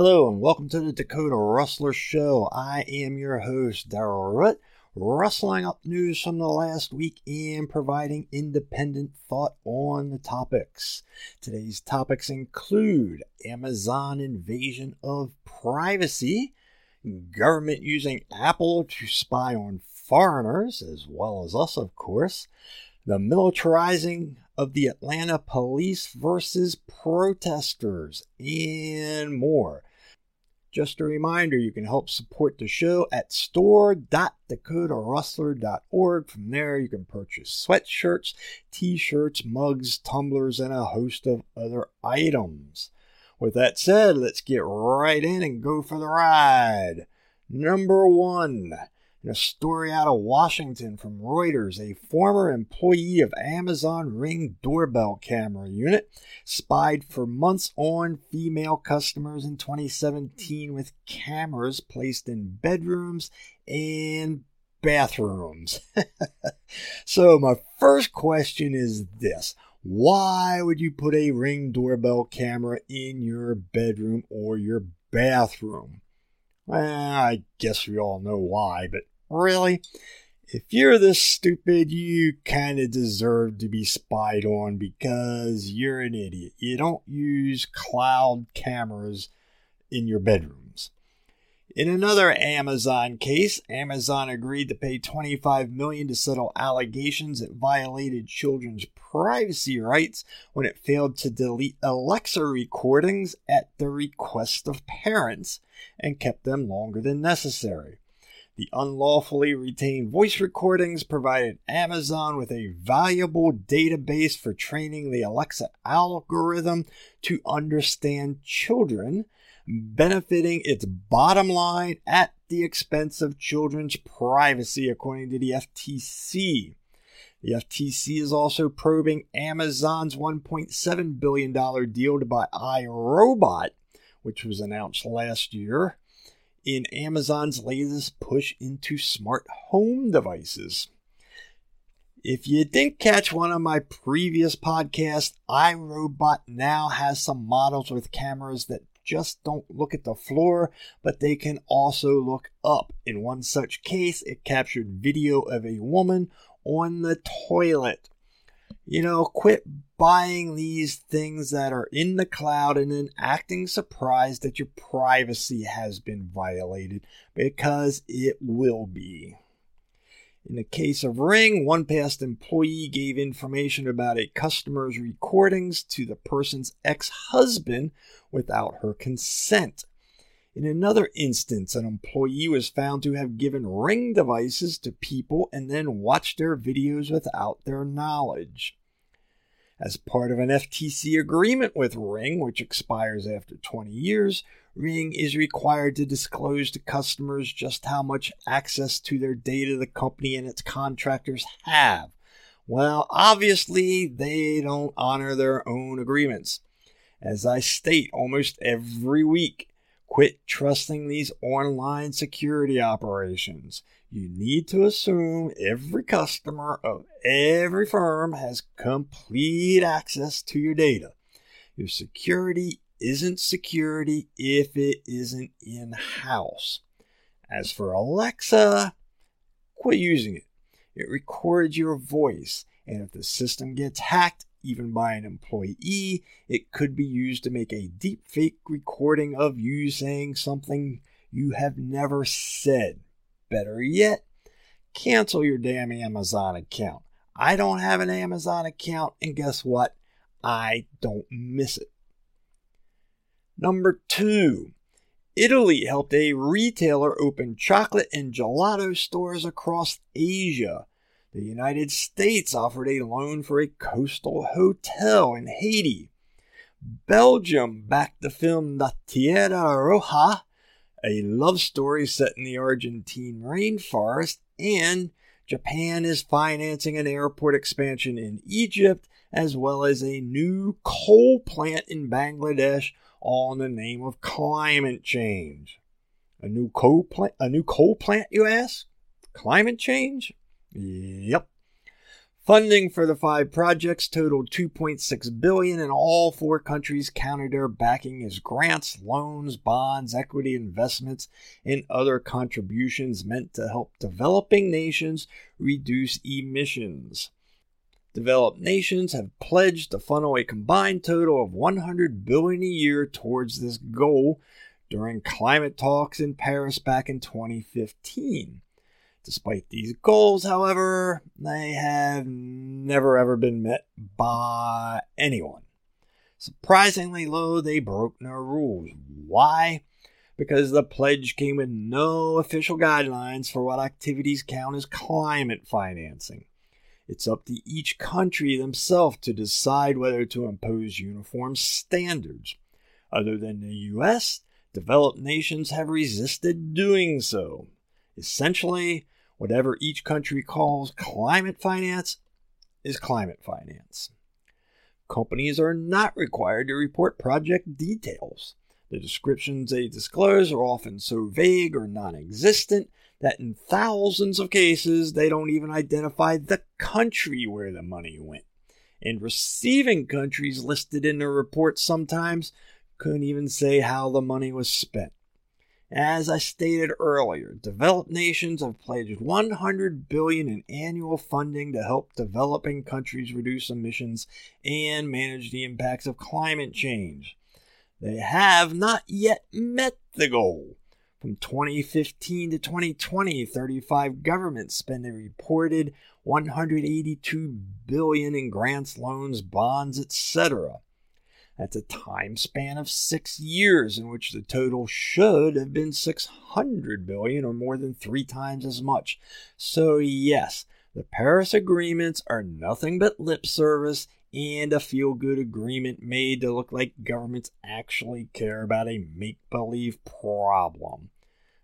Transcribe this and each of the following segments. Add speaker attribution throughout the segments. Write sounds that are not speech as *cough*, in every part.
Speaker 1: Hello and welcome to the Dakota Rustler Show. I am your host, Daryl Rutt, rustling up news from the last week and providing independent thought on the topics. Today's topics include Amazon invasion of privacy, government using Apple to spy on foreigners, as well as us, of course, the militarizing of the Atlanta police versus protesters, and more. Just a reminder, you can help support the show at store.dakotarustler.org. From there, you can purchase sweatshirts, t shirts, mugs, tumblers, and a host of other items. With that said, let's get right in and go for the ride. Number one. In a story out of Washington from Reuters, a former employee of Amazon Ring doorbell camera unit spied for months on female customers in 2017 with cameras placed in bedrooms and bathrooms. *laughs* so, my first question is this Why would you put a Ring doorbell camera in your bedroom or your bathroom? Well, I guess we all know why, but really? If you're this stupid, you kind of deserve to be spied on because you're an idiot. You don't use cloud cameras in your bedrooms. In another Amazon case, Amazon agreed to pay 25 million to settle allegations it violated children's privacy rights when it failed to delete Alexa recordings at the request of parents and kept them longer than necessary. The unlawfully retained voice recordings provided Amazon with a valuable database for training the Alexa algorithm to understand children, benefiting its bottom line at the expense of children's privacy, according to the FTC. The FTC is also probing Amazon's $1.7 billion deal to buy iRobot, which was announced last year, in Amazon's latest push into smart home devices. If you didn't catch one of my previous podcasts, iRobot now has some models with cameras that just don't look at the floor, but they can also look up. In one such case, it captured video of a woman on the toilet. You know, quit buying these things that are in the cloud and then acting surprised that your privacy has been violated because it will be. In the case of Ring, one past employee gave information about a customer's recordings to the person's ex husband without her consent. In another instance, an employee was found to have given Ring devices to people and then watched their videos without their knowledge. As part of an FTC agreement with Ring, which expires after 20 years, Ring is required to disclose to customers just how much access to their data the company and its contractors have. Well, obviously, they don't honor their own agreements. As I state almost every week, quit trusting these online security operations you need to assume every customer of every firm has complete access to your data. Your security isn't security if it isn't in house. As for Alexa, quit using it. It records your voice, and if the system gets hacked, even by an employee, it could be used to make a deep fake recording of you saying something you have never said. Better yet, cancel your damn Amazon account. I don't have an Amazon account, and guess what? I don't miss it. Number two, Italy helped a retailer open chocolate and gelato stores across Asia. The United States offered a loan for a coastal hotel in Haiti. Belgium backed the film La Tierra Roja a love story set in the Argentine rainforest, and Japan is financing an airport expansion in Egypt as well as a new coal plant in Bangladesh all in the name of climate change. A new coal plant, a new coal plant, you ask? Climate change? Yep. Funding for the five projects totaled 2.6 billion and all four countries counted their backing as grants, loans, bonds, equity investments, and other contributions meant to help developing nations reduce emissions. Developed nations have pledged to funnel a combined total of 100 billion a year towards this goal during climate talks in Paris back in 2015. Despite these goals, however, they have never ever been met by anyone. Surprisingly low, they broke no rules. Why? Because the pledge came with no official guidelines for what activities count as climate financing. It's up to each country themselves to decide whether to impose uniform standards. Other than the US, developed nations have resisted doing so. Essentially, Whatever each country calls climate finance is climate finance. Companies are not required to report project details. The descriptions they disclose are often so vague or non existent that in thousands of cases they don't even identify the country where the money went. And receiving countries listed in the report sometimes couldn't even say how the money was spent. As I stated earlier, developed nations have pledged 100 billion in annual funding to help developing countries reduce emissions and manage the impacts of climate change. They have not yet met the goal. From 2015 to 2020, 35 governments spent a reported 182 billion in grants, loans, bonds, etc. That's a time span of six years in which the total should have been 600 billion or more than three times as much. So, yes, the Paris agreements are nothing but lip service and a feel good agreement made to look like governments actually care about a make believe problem.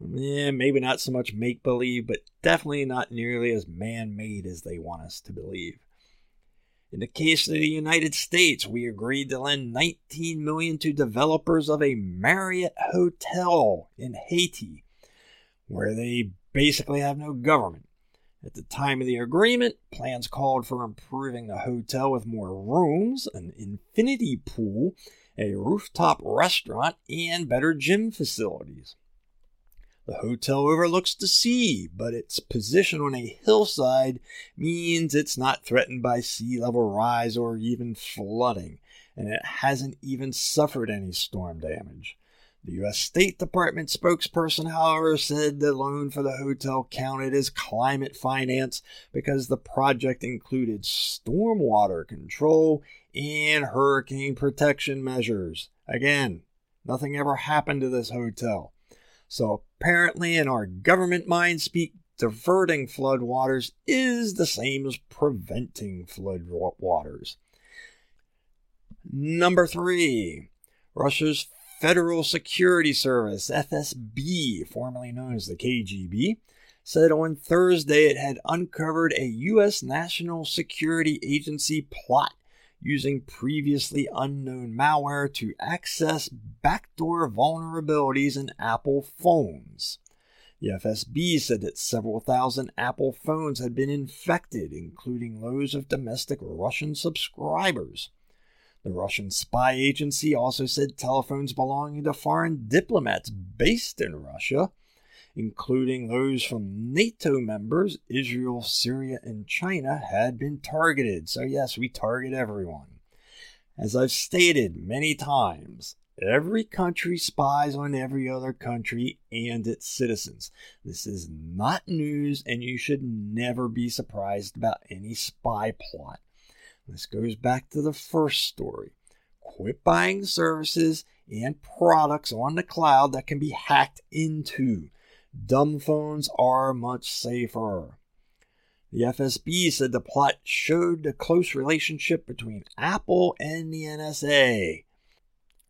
Speaker 1: Maybe not so much make believe, but definitely not nearly as man made as they want us to believe. In the case of the United States, we agreed to lend 19 million to developers of a Marriott hotel in Haiti, where they basically have no government. At the time of the agreement, plans called for improving the hotel with more rooms, an infinity pool, a rooftop restaurant, and better gym facilities. The hotel overlooks the sea, but its position on a hillside means it's not threatened by sea level rise or even flooding, and it hasn't even suffered any storm damage. The U.S. State Department spokesperson, however, said the loan for the hotel counted as climate finance because the project included stormwater control and hurricane protection measures. Again, nothing ever happened to this hotel. So apparently, in our government mind speak, diverting floodwaters is the same as preventing floodwaters. Number three, Russia's Federal Security Service, FSB, formerly known as the KGB, said on Thursday it had uncovered a U.S. National Security Agency plot using previously unknown malware to access backdoor vulnerabilities in Apple phones. The FSB said that several thousand Apple phones had been infected, including those of domestic Russian subscribers. The Russian spy agency also said telephones belonging to foreign diplomats based in Russia including those from NATO members, Israel, Syria, and China, had been targeted. So, yes, we target everyone. As I've stated many times, every country spies on every other country and its citizens. This is not news, and you should never be surprised about any spy plot. This goes back to the first story. Quit buying services and products on the cloud that can be hacked into. Dumb phones are much safer. The FSB said the plot showed a close relationship between Apple and the NSA.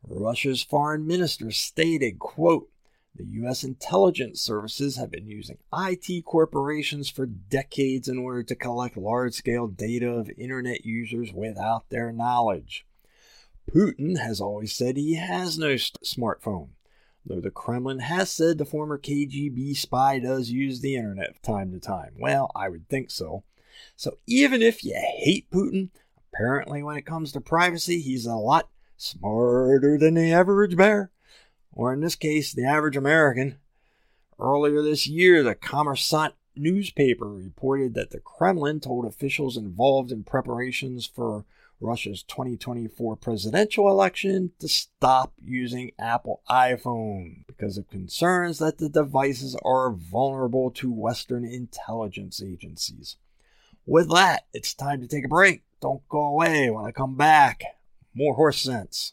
Speaker 1: Russia's foreign minister stated, quote, the U.S. intelligence services have been using IT corporations for decades in order to collect large scale data of internet users without their knowledge. Putin has always said he has no st- smartphone. Though the Kremlin has said the former KGB spy does use the internet from time to time. Well, I would think so. So even if you hate Putin, apparently when it comes to privacy, he's a lot smarter than the average bear, or in this case, the average American. Earlier this year, the Kommersant newspaper reported that the Kremlin told officials involved in preparations for Russia's 2024 presidential election to stop using Apple iPhone because of concerns that the devices are vulnerable to Western intelligence agencies. With that, it's time to take a break. Don't go away when I come back. More horse sense.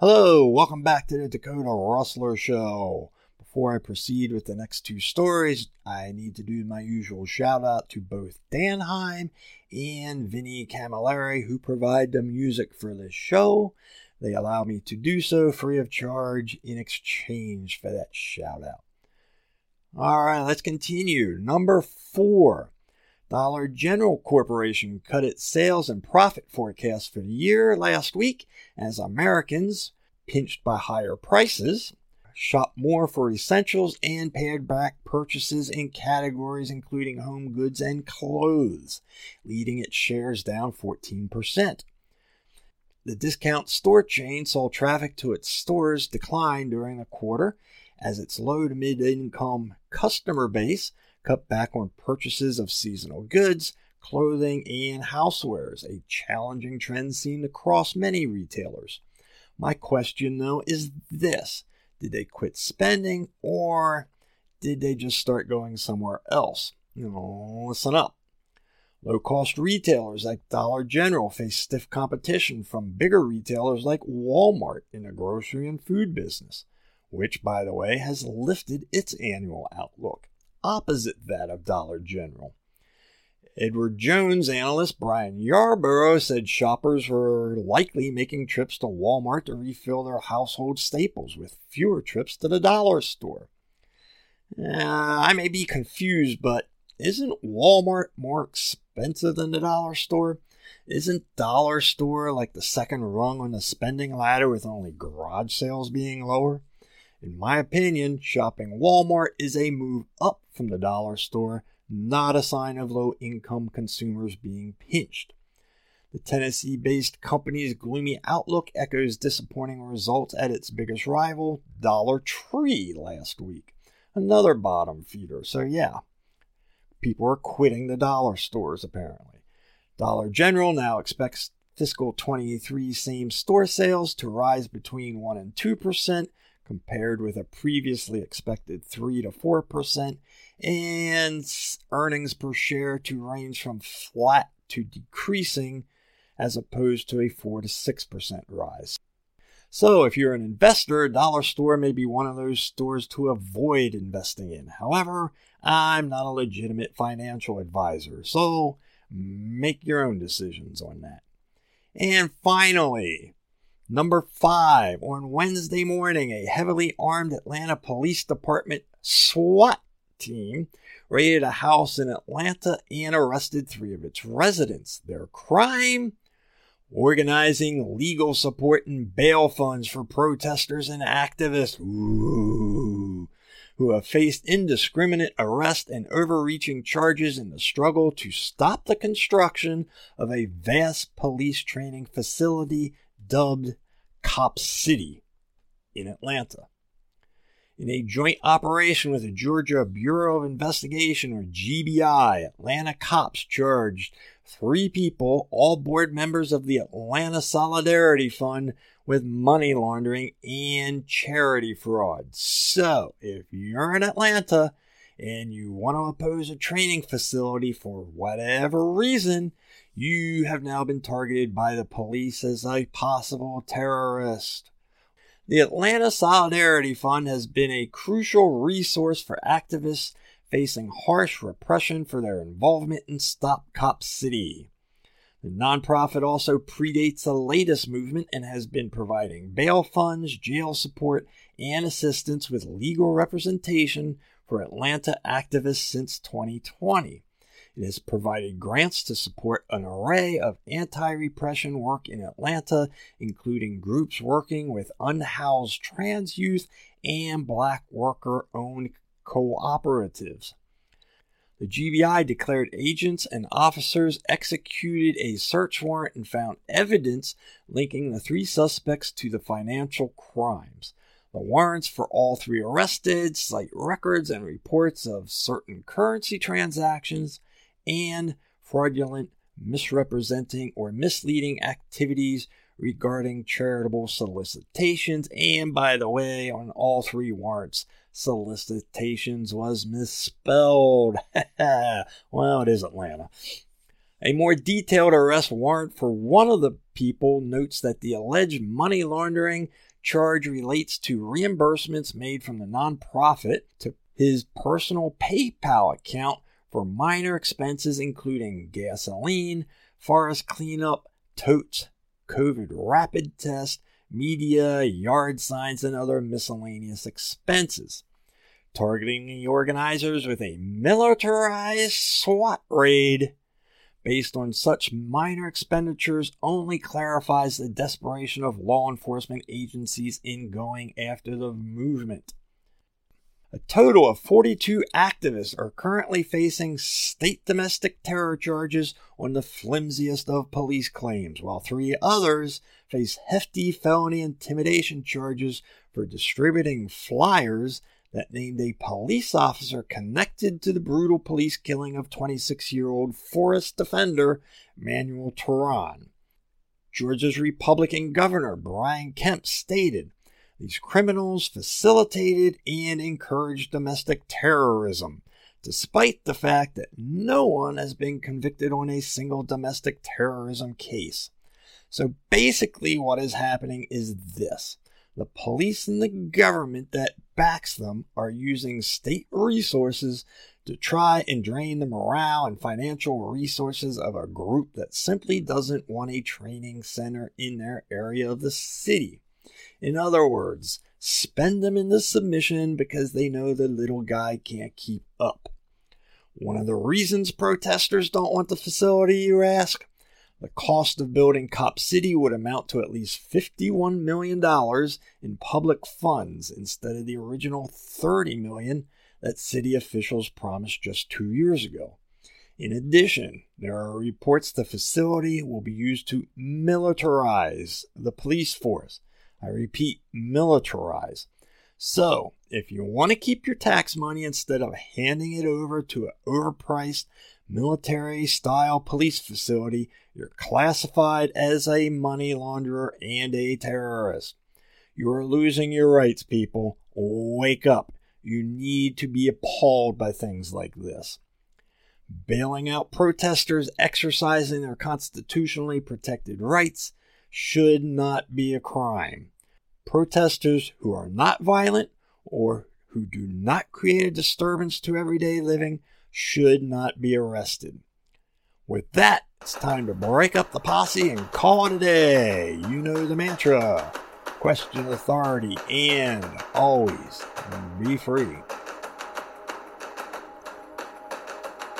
Speaker 1: Hello, welcome back to the Dakota Rustler Show. Before I proceed with the next two stories, I need to do my usual shout out to both Danheim and Vinnie Camilleri, who provide the music for this show. They allow me to do so free of charge in exchange for that shout out. All right, let's continue. Number four. Dollar General Corporation cut its sales and profit forecast for the year last week as Americans, pinched by higher prices, shopped more for essentials and pared back purchases in categories including home goods and clothes, leading its shares down 14%. The discount store chain saw traffic to its stores decline during the quarter as its low to mid income customer base cut back on purchases of seasonal goods, clothing, and housewares, a challenging trend seen across many retailers. My question, though, is this Did they quit spending or did they just start going somewhere else? Know, listen up. Low cost retailers like Dollar General face stiff competition from bigger retailers like Walmart in the grocery and food business, which, by the way, has lifted its annual outlook opposite that of Dollar General. Edward Jones analyst Brian Yarbrough said shoppers were likely making trips to Walmart to refill their household staples with fewer trips to the dollar store. Uh, I may be confused, but isn't Walmart more expensive than the dollar store? Isn't dollar store like the second rung on the spending ladder with only garage sales being lower? In my opinion, shopping Walmart is a move up from the dollar store, not a sign of low income consumers being pinched. The Tennessee based company's gloomy outlook echoes disappointing results at its biggest rival, Dollar Tree, last week. Another bottom feeder. So, yeah, people are quitting the dollar stores apparently. Dollar General now expects fiscal 23 same store sales to rise between 1 and 2%, compared with a previously expected 3 to 4%, and earnings per share to range from flat to decreasing as opposed to a 4 to 6% rise. So, if you're an investor, a dollar store may be one of those stores to avoid investing in. However, I'm not a legitimate financial advisor, so make your own decisions on that. And finally, Number five, on Wednesday morning, a heavily armed Atlanta Police Department SWAT team raided a house in Atlanta and arrested three of its residents. Their crime? Organizing legal support and bail funds for protesters and activists Ooh, who have faced indiscriminate arrest and overreaching charges in the struggle to stop the construction of a vast police training facility dubbed Cop City in Atlanta. In a joint operation with the Georgia Bureau of Investigation, or GBI, Atlanta cops charged three people, all board members of the Atlanta Solidarity Fund, with money laundering and charity fraud. So, if you're in Atlanta and you want to oppose a training facility for whatever reason, you have now been targeted by the police as a possible terrorist. The Atlanta Solidarity Fund has been a crucial resource for activists facing harsh repression for their involvement in Stop Cop City. The nonprofit also predates the latest movement and has been providing bail funds, jail support, and assistance with legal representation for Atlanta activists since 2020. It has provided grants to support an array of anti repression work in Atlanta, including groups working with unhoused trans youth and black worker owned cooperatives. The GBI declared agents and officers executed a search warrant and found evidence linking the three suspects to the financial crimes. The warrants for all three arrested cite records and reports of certain currency transactions and fraudulent, misrepresenting, or misleading activities regarding charitable solicitations. And by the way, on all three warrants, solicitations was misspelled. *laughs* well, it is Atlanta. A more detailed arrest warrant for one of the people notes that the alleged money laundering charge relates to reimbursements made from the nonprofit to his personal PayPal account for minor expenses including gasoline, forest cleanup, totes, COVID rapid test, media, yard signs, and other miscellaneous expenses. Targeting the organizers with a militarized SWAT raid based on such minor expenditures only clarifies the desperation of law enforcement agencies in going after the movement. A total of 42 activists are currently facing state domestic terror charges on the flimsiest of police claims, while three others face hefty felony intimidation charges for distributing flyers that named a police officer connected to the brutal police killing of 26 year old forest defender Manuel Terán. Georgia's Republican Governor Brian Kemp stated these criminals facilitated and encouraged domestic terrorism, despite the fact that no one has been convicted on a single domestic terrorism case. So basically, what is happening is this the police and the government that backs them are using state resources to try and drain the morale and financial resources of a group that simply doesn't want a training center in their area of the city. In other words, spend them into submission because they know the little guy can't keep up. One of the reasons protesters don't want the facility, you ask? The cost of building Cop City would amount to at least $51 million in public funds instead of the original 30 million that city officials promised just two years ago. In addition, there are reports the facility will be used to militarize the police force I repeat, militarize. So, if you want to keep your tax money instead of handing it over to an overpriced military style police facility, you're classified as a money launderer and a terrorist. You are losing your rights, people. Wake up. You need to be appalled by things like this. Bailing out protesters exercising their constitutionally protected rights should not be a crime. Protesters who are not violent or who do not create a disturbance to everyday living should not be arrested. With that, it's time to break up the posse and call it a day. You know the mantra question authority and always be free.